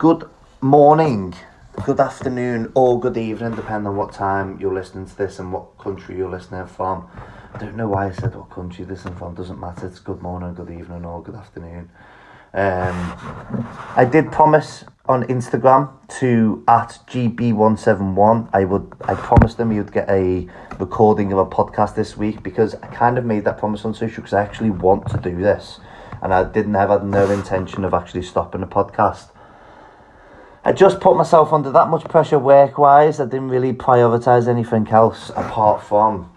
good morning, good afternoon, or good evening, depending on what time you're listening to this and what country you're listening from. I don't know why I said what country this is from, doesn't matter. It's good morning, good evening, or good afternoon. Um, I did promise on Instagram to at GB171. I would I promised them you'd get a recording of a podcast this week because I kind of made that promise on social because I actually want to do this and I didn't have had no intention of actually stopping the podcast. I just put myself under that much pressure work wise. I didn't really prioritize anything else apart from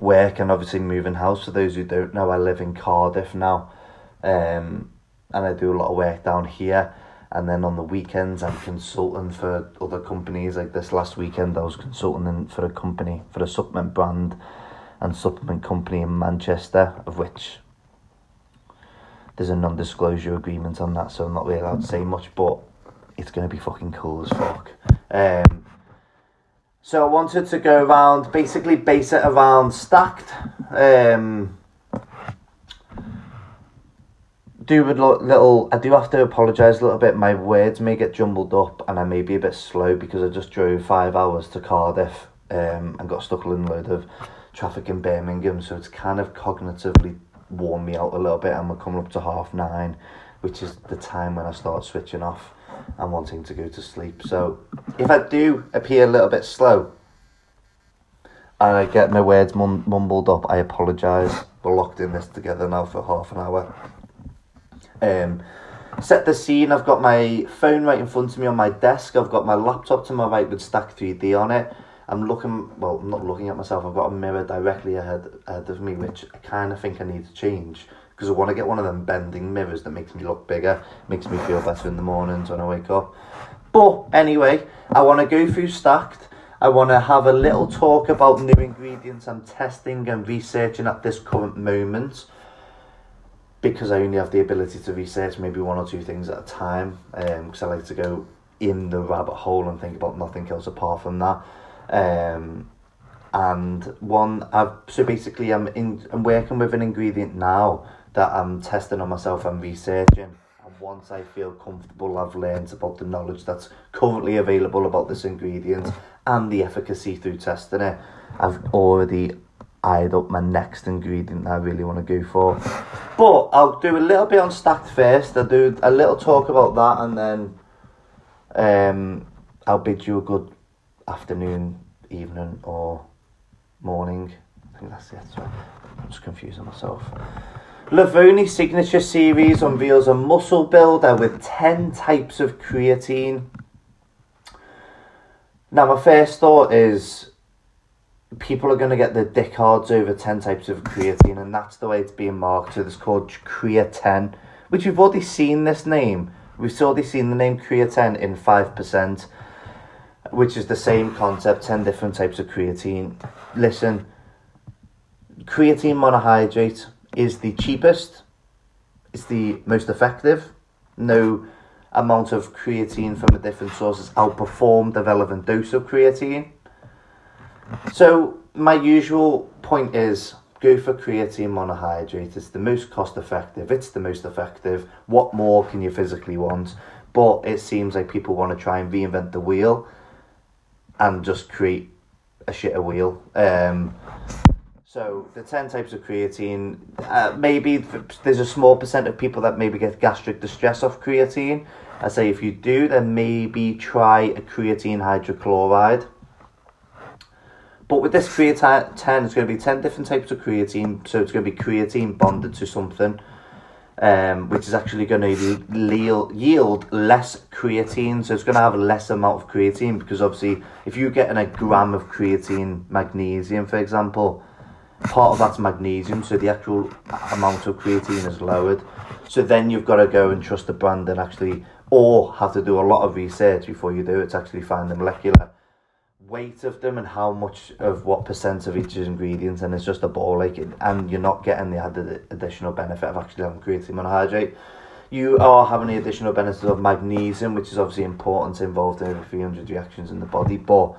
work and obviously moving house. For those who don't know, I live in Cardiff now, um, and I do a lot of work down here. And then on the weekends, I'm consulting for other companies. Like this last weekend, I was consulting for a company for a supplement brand and supplement company in Manchester, of which there's a non-disclosure agreement on that, so I'm not really allowed to say much, but it's going to be fucking cool as fuck. Um, so I wanted to go around, basically base it around stacked. Um, do a little, I do have to apologise a little bit. My words may get jumbled up and I may be a bit slow because I just drove five hours to Cardiff um, and got stuck in a load of traffic in Birmingham. So it's kind of cognitively worn me out a little bit and we're coming up to half nine, which is the time when I start switching off and wanting to go to sleep. So if I do appear a little bit slow and I get my words mum- mumbled up, I apologise. We're locked in this together now for half an hour. Um, set the scene. I've got my phone right in front of me on my desk. I've got my laptop to my right with Stack 3D on it. I'm looking, well, I'm not looking at myself. I've got a mirror directly ahead, ahead of me, which I kind of think I need to change because I want to get one of them bending mirrors that makes me look bigger, makes me feel better in the mornings when I wake up. But anyway, I want to go through Stacked. I want to have a little talk about new ingredients I'm testing and researching at this current moment because I only have the ability to research maybe one or two things at a time because um, I like to go in the rabbit hole and think about nothing else apart from that. Um, and one, I've so basically I'm in, I'm working with an ingredient now that I'm testing on myself and researching. And once I feel comfortable, I've learned about the knowledge that's currently available about this ingredient and the efficacy through testing it. I've already eyed up my next ingredient I really want to go for. But I'll do a little bit on stacked first. I'll do a little talk about that and then um, I'll bid you a good afternoon, evening, or morning. I think that's it. I'm just confusing myself. Levrone Signature Series unveils a muscle builder with 10 types of creatine. Now, my first thought is people are going to get the dick cards over 10 types of creatine, and that's the way it's being marketed. It's called Creatine, which we've already seen this name. We've already seen the name Creatine in 5% which is the same concept 10 different types of creatine. Listen, creatine monohydrate is the cheapest, it's the most effective. No amount of creatine from a different sources outperform the relevant dose of creatine. So, my usual point is go for creatine monohydrate. It's the most cost effective, it's the most effective. What more can you physically want? But it seems like people want to try and reinvent the wheel and just create a shitter wheel. Um, so the 10 types of creatine, uh, maybe there's a small percent of people that maybe get gastric distress off creatine. I say if you do, then maybe try a creatine hydrochloride. But with this creatine, 10, it's going to be 10 different types of creatine. So it's going to be creatine bonded to something um, which is actually going to yield less creatine. So it's going to have a less amount of creatine because obviously, if you get in a gram of creatine magnesium, for example, part of that's magnesium, so the actual amount of creatine is lowered. So then you've got to go and trust the brand and actually, or have to do a lot of research before you do it to actually find the molecular weight of them and how much of what percent of each ingredient and it's just a ball like it, and you're not getting the added additional benefit of actually having creatine monohydrate you are having the additional benefit of magnesium which is obviously important involved in over 300 reactions in the body but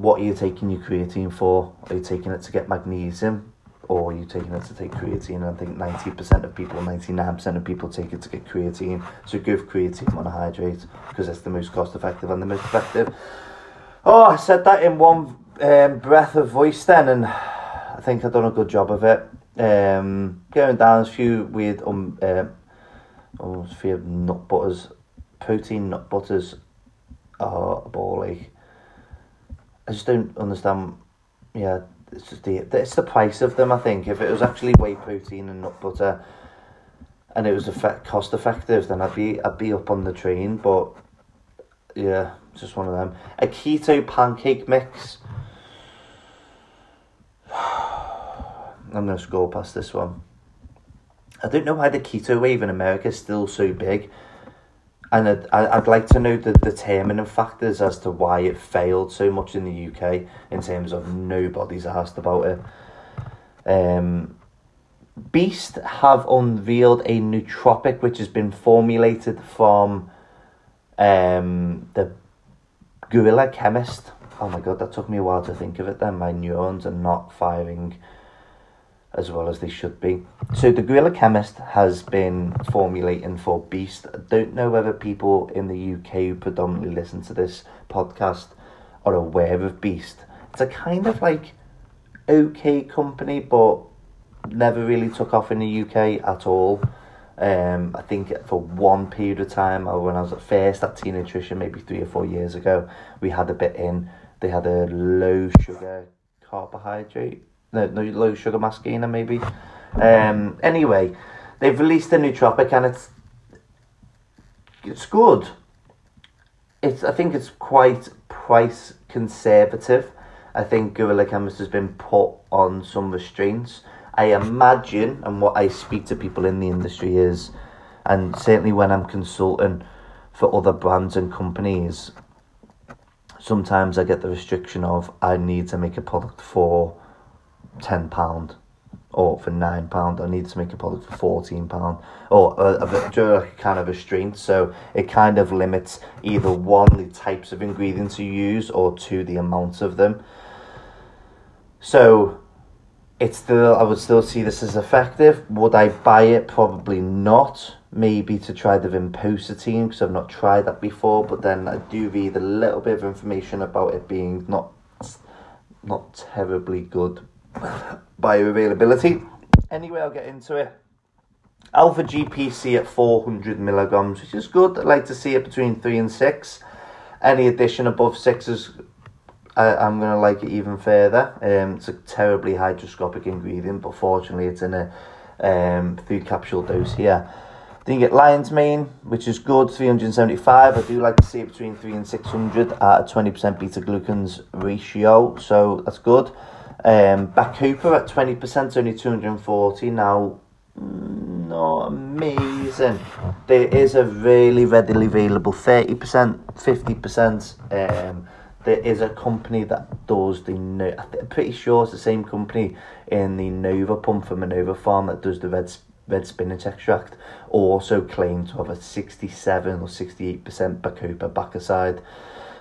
what are you taking your creatine for are you taking it to get magnesium or are you taking it to take creatine? I think 90% of people, 99% of people take it to get creatine. So for creatine monohydrate because it's the most cost effective and the most effective. Oh, I said that in one um, breath of voice then, and I think I've done a good job of it. Um, going down a few weird um, uh, oh, few nut butters, protein nut butters are a. I just don't understand. Yeah, it's just the it's the price of them. I think if it was actually whey protein and nut butter, and it was effect, cost effective, then I'd be I'd be up on the train. But yeah, it's just one of them. A keto pancake mix. I'm gonna scroll past this one. I don't know why the keto wave in America is still so big. And I'd, I'd like to know the determining factors as to why it failed so much in the UK in terms of nobody's asked about it. Um, Beast have unveiled a nootropic which has been formulated from um, the Gorilla Chemist. Oh my god, that took me a while to think of it then. My neurons are not firing as well as they should be. So the Gorilla Chemist has been formulating for Beast. I don't know whether people in the UK who predominantly listen to this podcast are aware of Beast. It's a kind of like okay company, but never really took off in the UK at all. Um, I think for one period of time, or when I was at first at Teen Nutrition, maybe three or four years ago, we had a bit in. They had a low sugar carbohydrate no, no low sugar mascara maybe. Um, anyway, they've released a nootropic and it's it's good. It's I think it's quite price conservative. I think Gorilla Chemist has been put on some restraints. I imagine, and what I speak to people in the industry is, and certainly when I'm consulting for other brands and companies, sometimes I get the restriction of I need to make a product for ten pound or for nine pound. I need to make a product for fourteen pound or a, a, kind of a restraint. So it kind of limits either one the types of ingredients you use or two the amount of them. So it's still I would still see this as effective. Would I buy it? Probably not. Maybe to try the vinpocetine because I've not tried that before. But then I do read a little bit of information about it being not not terribly good bioavailability. Anyway, I'll get into it. Alpha GPC at 400 milligrams, which is good. I'd like to see it between 3 and 6. Any addition above 6 is, I'm going to like it even further. Um, it's a terribly hygroscopic ingredient, but fortunately it's in a um, 3 capsule dose here. Then you get lion's mane, which is good, 375. I do like to see it between 3 and 600 at a 20% beta glucans ratio, so that's good. Um, Bacopa at 20%, only 240. Now, not amazing. There is a really readily available 30%, 50%. Um, there is a company that does the, no- I'm pretty sure it's the same company in the Nova pump from Nova farm that does the red red spinach extract also claim to have a 67 or 68% Bacopa Bacoside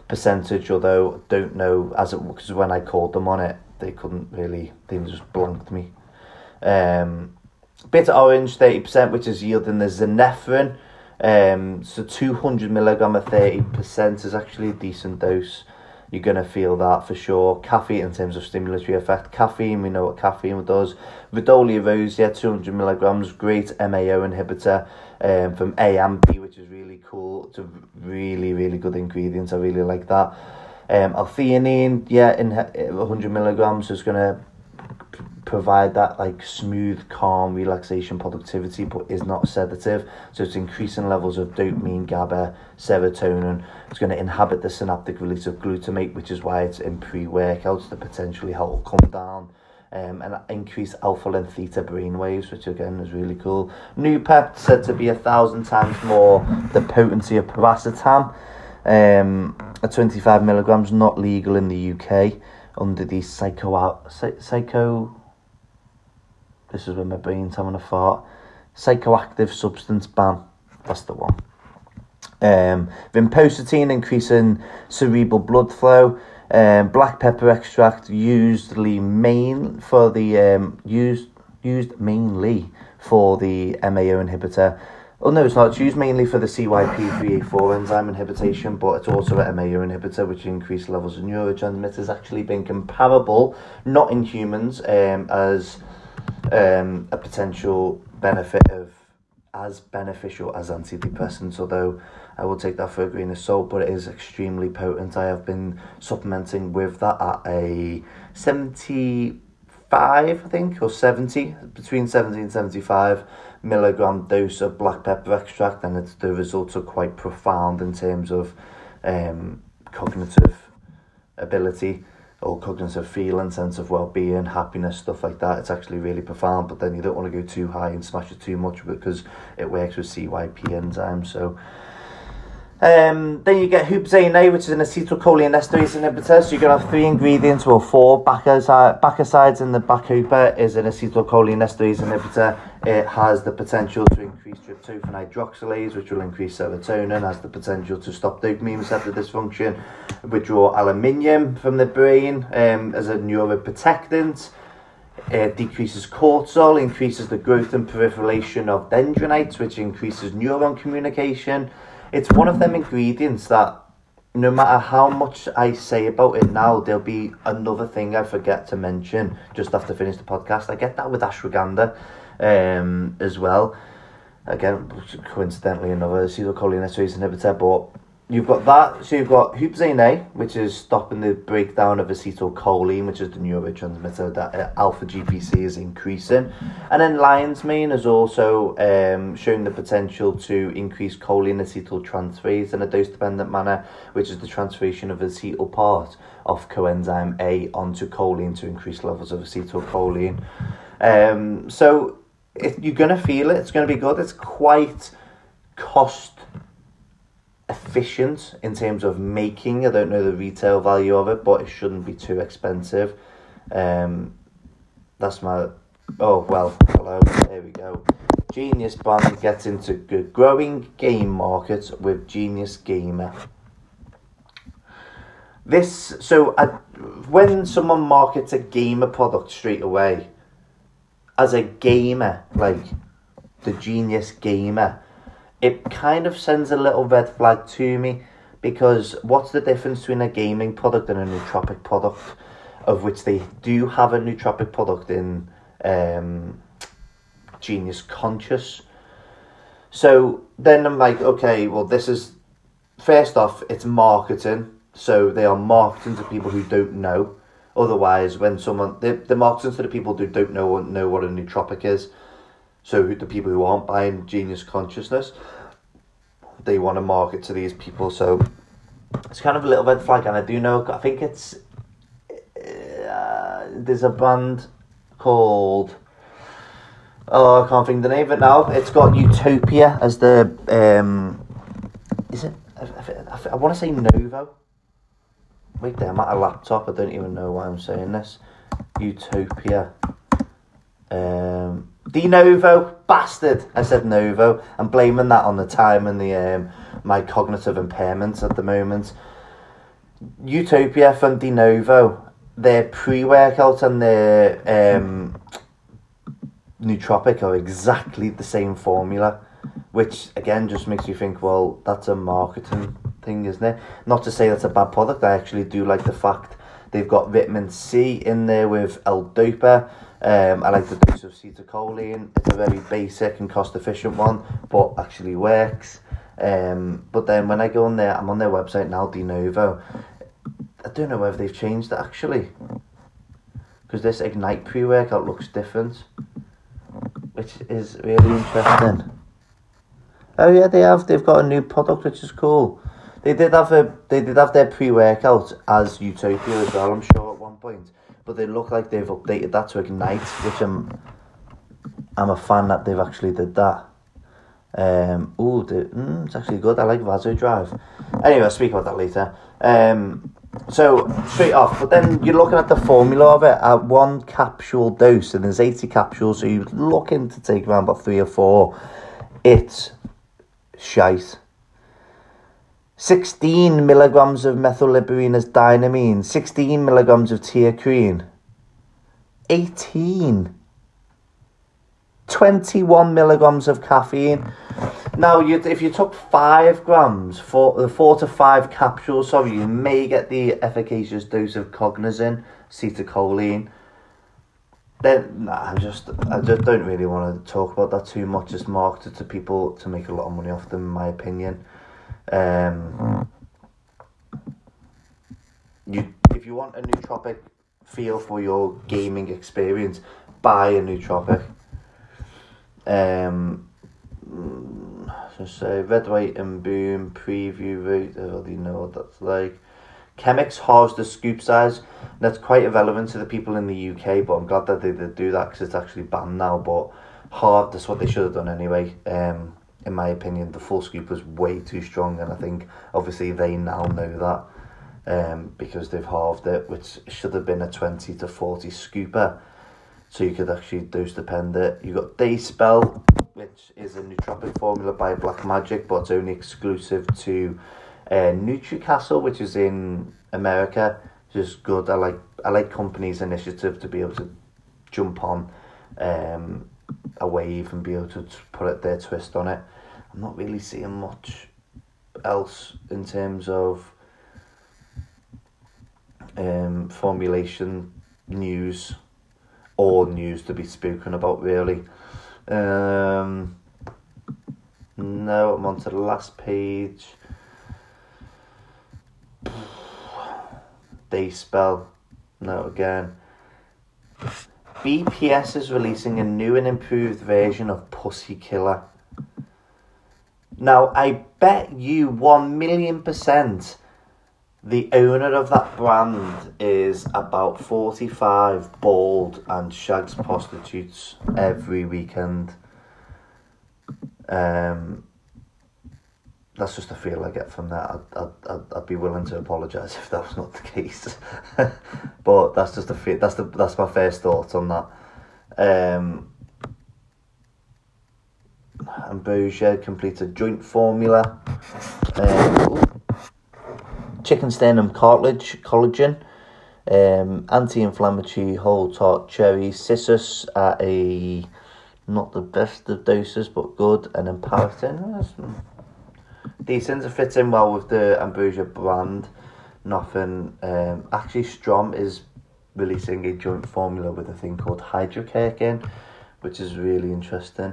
percentage, although I don't know as it because when I called them on it, they couldn't really, they just blanked me. Um, bitter orange, 30%, which is yielding the synephrine. Um, so 200 milligram of 30% is actually a decent dose. You're going to feel that for sure. Caffeine in terms of stimulatory effect. Caffeine, we know what caffeine does. Rhodiola rosea, 200 milligrams, great MAO inhibitor um, from AMP, which is really cool. It's a really, really good ingredient. I really like that. Um, L-theanine, yeah, in 100 milligrams is going to provide that like smooth, calm relaxation productivity, but is not sedative. So it's increasing levels of dopamine, GABA, serotonin. It's going to inhibit the synaptic release of glutamate, which is why it's in pre-workouts to potentially help calm down. Um, and increase alpha and theta brain waves, which again is really cool. Noopept said to be a thousand times more the potency of piracetam. Um, at 25 milligrams, not legal in the UK under the psycho psycho. This is when my brain's having a fart. Psychoactive substance ban. That's the one. Um, vinpocetine increasing cerebral blood flow. Um, black pepper extract usually main for the um, used used mainly for the MAO inhibitor. Oh no, it's not. It's used mainly for the CYP3A4 enzyme inhibition, but it's also an MAO inhibitor, which increases levels of neurotransmitters. Actually, been comparable, not in humans, um, as um, a potential benefit of as beneficial as antidepressants, although I will take that for a grain of salt, but it is extremely potent. I have been supplementing with that at a 75, I think, or 70, between 70 and 75 milligram dose of black pepper extract, and it's, the results are quite profound in terms of um, cognitive ability or cognitive feeling, sense of well-being, happiness, stuff like that. It's actually really profound, but then you don't want to go too high and smash it too much because it works with CYP enzymes. So um, then you get Huperzine A, which is an acetylcholine acetylcholinesterase inhibitor. So you're going to have three ingredients, well, four. Bacosides in the Bacopa is an acetylcholine acetylcholinesterase inhibitor. It has the potential to increase tryptophan hydroxylase, which will increase serotonin, has the potential to stop dopamine receptor dysfunction, withdraw aluminium from the brain um, as a neuroprotectant. It decreases cortisol, increases the growth and proliferation of dendrites, which increases neuron communication it's one of them ingredients that no matter how much I say about it now, there'll be another thing I forget to mention just after finish the podcast. I get that with ashwagandha um, as well. Again, coincidentally, another acetylcholinesterase inhibitor, but you've got that. So you've got Huperzine A, which is stopping the breakdown of acetylcholine, which is the neurotransmitter that uh, alpha GPC is increasing. And then lion's mane has also um, shown the potential to increase choline acetyltransferase in a dose dependent manner, which is the transferation of acetyl part of coenzyme A onto choline to increase levels of acetylcholine. Um, so if you're going to feel it, it's going to be good. It's quite cost efficient in terms of making. I don't know the retail value of it, but it shouldn't be too expensive. Um, that's my. Oh well, hello. There we go. Genius Brand gets into good growing game market with Genius Gamer. This so I, when someone markets a gamer product straight away, as a gamer, like the Genius Gamer, it kind of sends a little red flag to me because what's the difference between a gaming product and a nootropic product, of which they do have a nootropic product in um, Genius Conscious. So then I'm like, okay, well, this is first off, it's marketing, so they are marketing to people who don't know. Otherwise, when someone they they're marketing to the people who don't know know what a nootropic is, so the people who aren't buying Genius Consciousness, they want to market to these people. So it's kind of a little red flag, and I do know. I think it's uh, there's a band called. Oh, I can't think the name of it now. It's got Utopia as the. Um, is it? I, I, I, want to say Novo. Wait there, I'm at a laptop. I don't even know why I'm saying this. Utopia. Um, De Novo, bastard. I said Novo. I'm blaming that on the time and the um, my cognitive impairments at the moment. Utopia from De Novo, their pre-workout and their um, nootropic are exactly the same formula, which again just makes you think, well, that's a marketing thing, isn't it? Not to say that's a bad product. I actually do like the fact they've got vitamin C in there with L-Dopa um, I like the dose of acetylcholine. It's a very basic and cost efficient one, but actually works. Um, but then when I go on there, I'm on their website now, De Novo. I don't know whether they've changed it actually. Because this Ignite pre workout looks different, which is really interesting. Oh yeah, they have. They've got a new product, which is cool. They did have a. They did have their pre workout as Utopia as well. I'm sure but they look like they've updated that to Ignite, which I'm I'm a fan that they've actually did that. Um, oh, mm, it's actually good. I like Vaso Drive. Anyway, I'll speak about that later. Um, so straight off, but then you're looking at the formula of it at one capsule dose, and there's 80 capsules, so you're looking to take around about three or four. It's shite. 16 milligrams of methylliberine as dynamine, 16 milligrams of teacrine, 18, 21 milligrams of caffeine. Now, you, if you took five grams, four, uh, four to five capsules, sorry, you may get the efficacious dose of cognizin, acetylcholine. Then, nah, I just, I just don't really want to talk about that too much. It's marketed to people to make a lot of money off them, in my opinion. Um, you, if you want a nootropic feel for your gaming experience, buy a nootropic. Um, so say red, white, and boom preview route. I already know what that's like. Chemix halves the scoop size. That's quite irrelevant to the people in the UK, but I'm glad that they did do that because it's actually banned now. But hard, that's what they should have done anyway. Um, in my opinion, the full scoop was way too strong, and I think obviously they now know that um, because they've halved it, which should have been a 20 to 40 scooper. So you could actually dose depend it. You've got Day Spell, which is a nootropic formula by Black Magic, but it's only exclusive to uh, NutriCastle, which is in America. Just good. I like I like companies' initiative to be able to jump on um, a wave and be able to put it their twist on it. I'm not really seeing much else in terms of um, formulation news or news to be spoken about really. Um, no, I'm on to the last page. Day spell. No, again. BPS is releasing a new and improved version of Pussy Killer. Now, I bet you 1 million percent the owner of that brand is about 45 bald and shags prostitutes every weekend. Um, that's just a feel I get from that. I'd, I'd, I'd, be willing to apologise if that was not the case. but that's just a feel, that's the that's my first thoughts on that. Um, Ambrosia completed joint formula. Um, chicken sternum cartilage collagen. Um, anti-inflammatory whole tart cherry cissus at a not the best of doses but good and then paraffin decent it fits in well with the ambrosia brand nothing um, actually strom is releasing a joint formula with a thing called hydrocare which is really interesting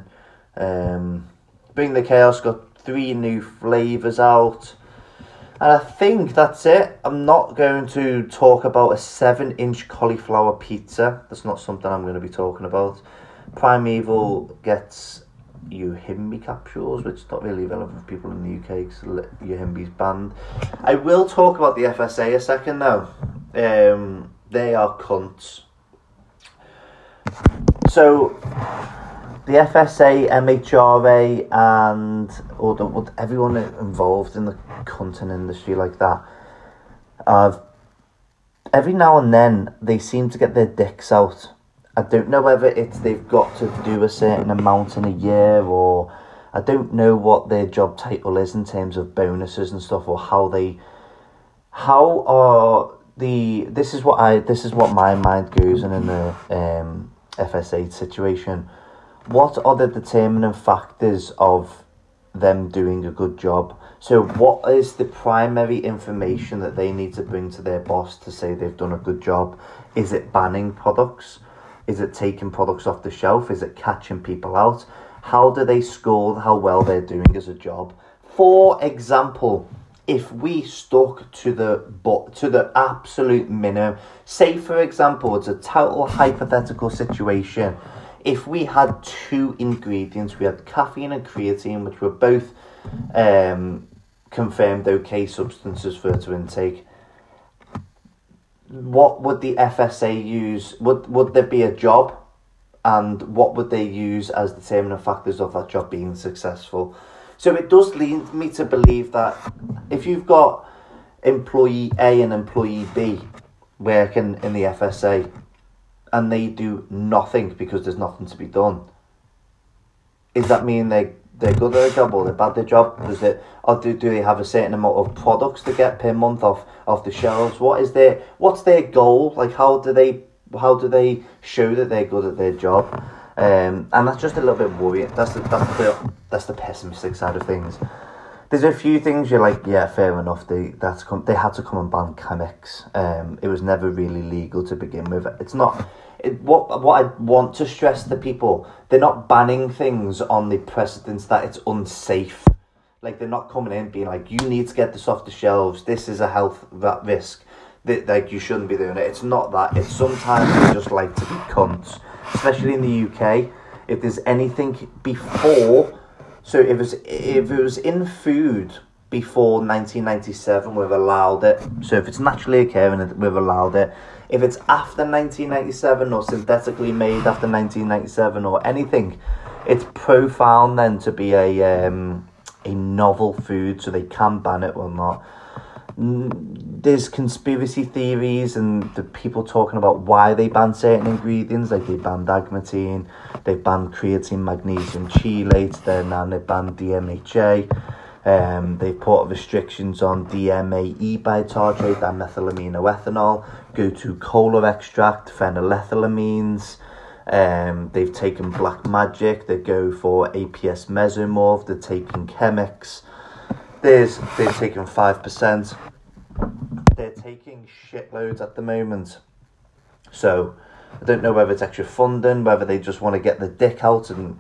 um, bring the chaos got three new flavors out and I think that's it. I'm not going to talk about a 7 inch cauliflower pizza. That's not something I'm going to be talking about. Primeval gets Yohimbe capsules, which is not really relevant for people in the UK because Yohimbe's banned. I will talk about the FSA a second now. Um, they are cunts. So the FSA, MHRA, and all the, everyone involved in the content industry like that, uh, every now and then they seem to get their dicks out. I don't know whether it's they've got to do a certain amount in a year or I don't know what their job title is in terms of bonuses and stuff or how they how are the this is what I this is what my mind goes in in the um, FSA situation what are the determining factors of them doing a good job? So, what is the primary information that they need to bring to their boss to say they've done a good job? Is it banning products? Is it taking products off the shelf? Is it catching people out? How do they score how well they're doing as a job? For example, if we stuck to the but to the absolute minimum, say for example, it's a total hypothetical situation if we had two ingredients, we had caffeine and creatine, which were both um, confirmed okay substances for to intake. What would the FSA use? Would would there be a job, and what would they use as determining factors of that job being successful? So it does lead me to believe that if you've got employee A and employee B working in the FSA, and they do nothing because there's nothing to be done. Is that mean they they're good at their job or they're bad at their job? Does it, or do, do they have a certain amount of products to get per month off off the shelves? What is their what's their goal? Like how do they how do they show that they're good at their job? Um, and that's just a little bit worrying. That's the, that's the that's the pessimistic side of things. There's a few things you're like, yeah, fair enough. They that's come, they had to come and ban Chemix. Um, it was never really legal to begin with. It's not. It, what what I want to stress to people, they're not banning things on the precedence that it's unsafe. Like they're not coming in being like, you need to get this off the shelves. This is a health risk. That like you shouldn't be doing it. It's not that. It's sometimes they just like to be cunts, especially in the UK. If there's anything before, so if it was if it was in food before 1997, we've allowed it. So if it's naturally occurring, we've allowed it. If it's after 1997 or synthetically made after 1997 or anything, it's profound then to be a um, a novel food, so they can ban it or not. There's conspiracy theories and the people talking about why they banned certain ingredients, like they banned agmatine, they banned creatine, magnesium, chelate, then now they banned DMHA. Um, they put restrictions on DMAE bitartrate, dimethylaminoethanol, gotu kola extract, phenylethylamines. Um, they've taken Black Magic, they go for APS mesomorph, they're taking Chemix. There's, they're taking 5%. They're taking shitloads at the moment. So, I don't know whether it's extra funding, whether they just want to get the dick out and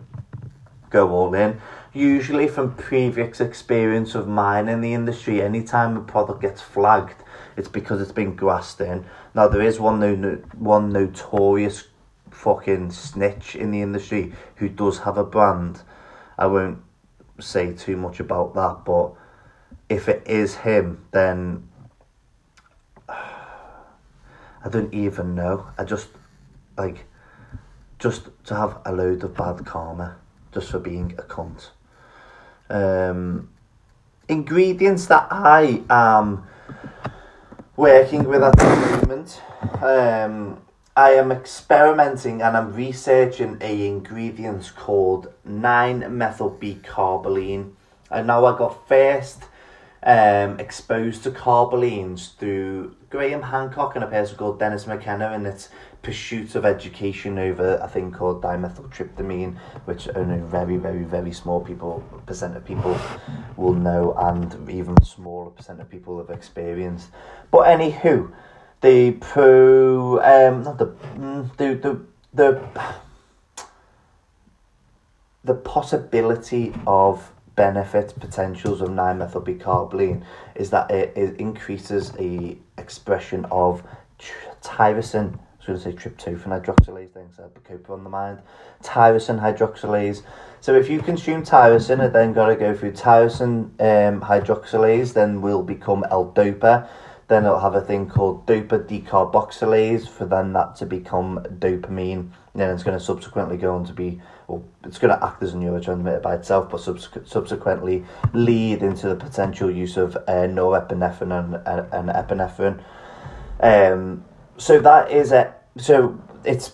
go all in usually from previous experience of mine in the industry, anytime a product gets flagged, it's because it's been grassed in. Now there is one no, one notorious fucking snitch in the industry who does have a brand. I won't say too much about that, but if it is him, then I don't even know. I just like just to have a load of bad karma just for being a cunt um, ingredients that I am working with at the moment. Um, I am experimenting and I'm researching a ingredients called 9-methyl-B-carboline. And now I got first um, exposed to carbolines through Graham Hancock and a person called Dennis McKenna and it's pursuit of education over a thing called dimethyltryptamine, which only very, very, very small people percent of people will know, and even smaller percent of people have experienced. But anywho, the pro, um, not the, mm, the, the, the, the possibility of benefit potentials of 9-methyl-B-carboline is that it, it increases the expression of tyrosine was going to say tryptophan hydroxylase, then I had on the mind. Tyrosine hydroxylase. So if you consume tyrosine, it then got to go through tyrosine um, hydroxylase, then will become L-DOPA. Then it'll have a thing called dopa decarboxylase for then that to become dopamine. And then it's going to subsequently go on to be, well, it's going to act as a neurotransmitter by itself, but subs- subsequently lead into the potential use of uh, norepinephrine and, and epinephrine. Um, so that is it. So it's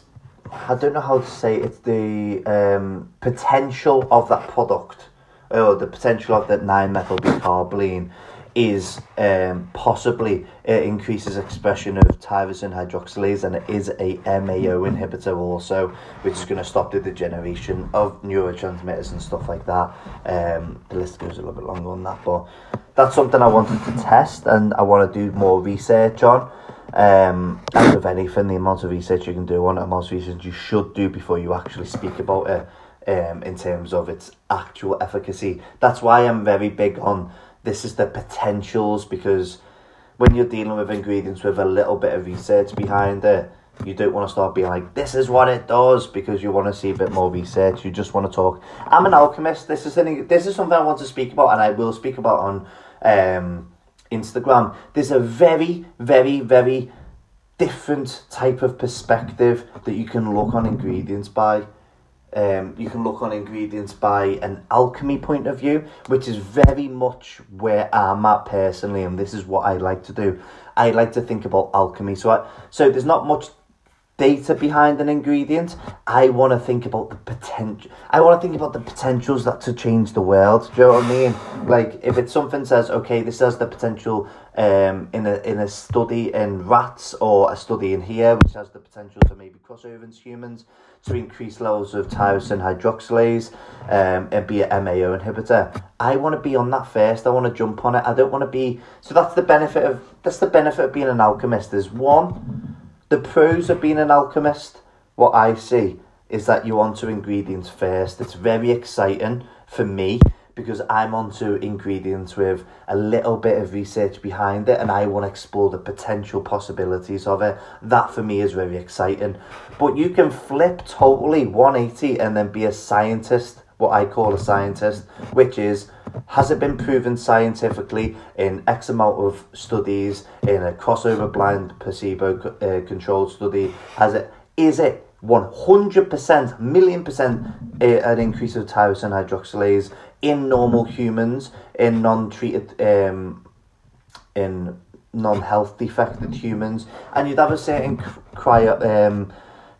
I don't know how to say it, it's the um, potential of that product or the potential of that 9-methyl-B-carboline is um, possibly it increases expression of tyrosine hydroxylase and it is a MAO inhibitor also which is going to stop the degeneration of neurotransmitters and stuff like that. Um, the list goes a little bit longer on that but that's something I wanted to test and I want to do more research on. Um, out of anything, the amount of research you can do on it, amount of research you should do before you actually speak about it um, in terms of its actual efficacy. That's why I'm very big on this is the potentials because when you're dealing with ingredients with a little bit of research behind it, you don't want to start being like, this is what it does because you want to see a bit more research. You just want to talk. I'm an alchemist. This is something, this is something I want to speak about and I will speak about on um, Instagram, there's a very, very, very different type of perspective that you can look on ingredients by. Um, you can look on ingredients by an alchemy point of view, which is very much where I'm at personally, and this is what I like to do. I like to think about alchemy. So, I, so there's not much data behind an ingredient. I want to think about the potential. I want to think about the potentials that to change the world. Do you know what I mean? Like if it's something says, okay, this has the potential um, in a in a study in rats or a study in here, which has the potential to maybe cross over into humans to increase levels of tyrosine hydroxylase um, and be an MAO inhibitor. I want to be on that first. I want to jump on it. I don't want to be. So that's the benefit of that's the benefit of being an alchemist. Is one the pros of being an alchemist, what I see is that you're onto ingredients first. It's very exciting for me because I'm onto ingredients with a little bit of research behind it and I want to explore the potential possibilities of it. That for me is very exciting. But you can flip totally 180 and then be a scientist, what I call a scientist, which is has it been proven scientifically in X amount of studies in a crossover blind placebo uh, controlled study? Has it? Is it 100% million percent uh, an increase of tyrosine hydroxylase in normal humans in non-treated um, in non-health defected humans and you'd have a certain cryo, um,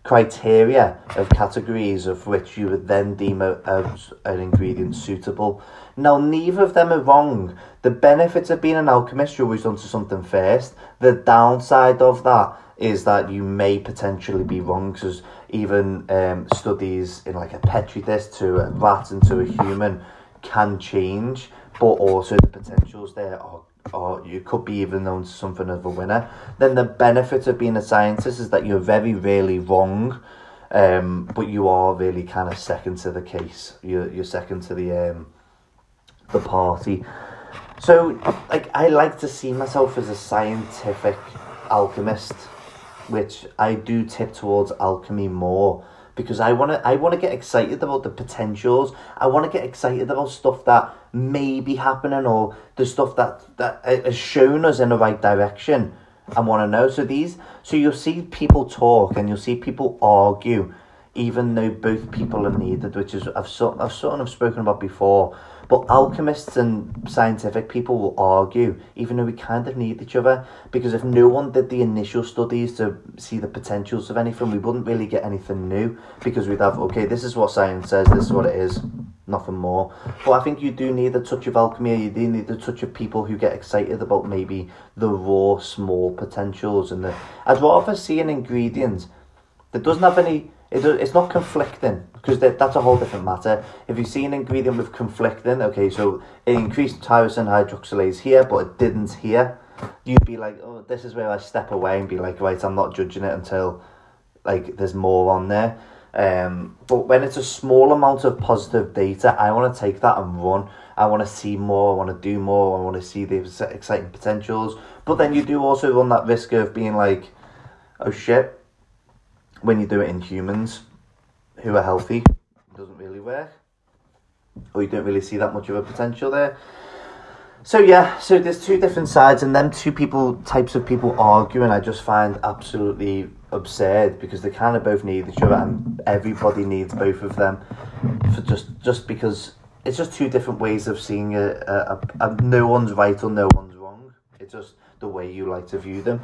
criteria of categories of which you would then deem a, a, an ingredient suitable. Now, neither of them are wrong. The benefits of being an alchemist, you're always onto something first. The downside of that is that you may potentially be wrong because even um, studies in like a petri dish to a rat and to a human can change, but also the potentials there are or you could be even known something of a winner, then the benefit of being a scientist is that you're very rarely wrong, um, but you are really kind of second to the case. You're, you're second to the um, the party. So, like, I like to see myself as a scientific alchemist, which I do tip towards alchemy more because I want to I want to get excited about the potentials. I want to get excited about stuff that may be happening or the stuff that that has shown us in the right direction. I want to know. So these so you'll see people talk and you'll see people argue even though both people are needed, which is I've sort I've sort of spoken about before. But alchemists and scientific people will argue, even though we kind of need each other, because if no one did the initial studies to see the potentials of anything, we wouldn't really get anything new, because we'd have, okay, this is what science says, this is what it is, nothing more. But I think you do need a touch of alchemy, you do need a touch of people who get excited about maybe the raw, small potentials. and the. I'd rather see an ingredient that doesn't have any it, it's not conflicting because that, that's a whole different matter. If you see an ingredient with conflicting, okay, so it increased tyrosine hydroxylase here, but it didn't here, you'd be like, oh, this is where I step away and be like, right, I'm not judging it until like there's more on there. Um, but when it's a small amount of positive data, I want to take that and run. I want to see more. I want to do more. I want to see the exciting potentials. But then you do also run that risk of being like, oh shit, when you do it in humans who are healthy, it doesn't really work. Or you don't really see that much of a potential there. So yeah, so there's two different sides, and them two people types of people arguing, I just find absolutely absurd because they kind of both need each other, and everybody needs both of them, for just just because it's just two different ways of seeing a, a, a, a no one's right or no one's wrong. It's just the way you like to view them.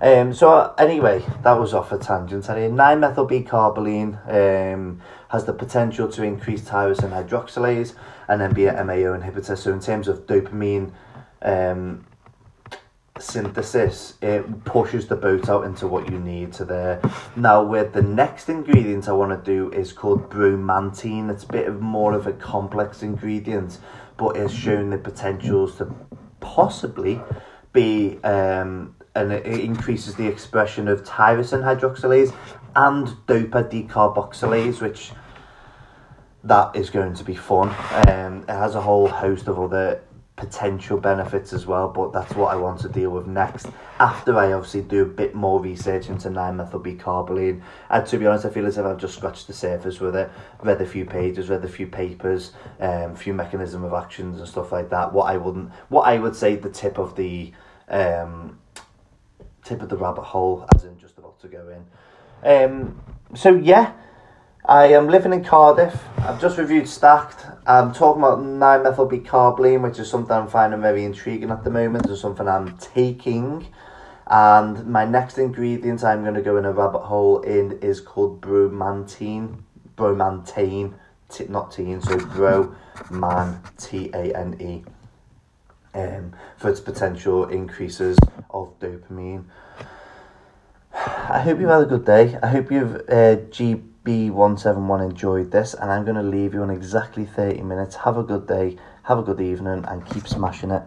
Um, so anyway, that was off a tangent. 9-methyl-B-carboline um, has the potential to increase tyrosine hydroxylase and then be an MAO inhibitor. So in terms of dopamine um, synthesis, it pushes the boat out into what you need to there. Now, with the next ingredient I want to do is called bromantine. It's a bit of more of a complex ingredient, but it's shown the potentials to possibly be um, and it increases the expression of tyrosine hydroxylase and dopa decarboxylase, which that is going to be fun. Um, it has a whole host of other potential benefits as well, but that's what I want to deal with next. After I obviously do a bit more research into 9-methyl-B-carboline, and to be honest, I feel as if I've just scratched the surface with it. Read a few pages, read a few papers, um, a few mechanism of actions and stuff like that. What I wouldn't, what I would say, the tip of the um, tip of the rabbit hole, as in just about to go in. Um, so yeah, I am living in Cardiff. I've just reviewed Stacked. I'm talking about 9-methyl-B-carboline, which is something I'm finding very intriguing at the moment. It's something I'm taking. And my next ingredient I'm going to go in a rabbit hole in is called bromantine. Bromantane, t- not teen, so broman, T A N E. Um, for its potential increases of dopamine. I hope you've had a good day. I hope you've uh, GB171 enjoyed this, and I'm going to leave you in exactly 30 minutes. Have a good day, have a good evening, and keep smashing it.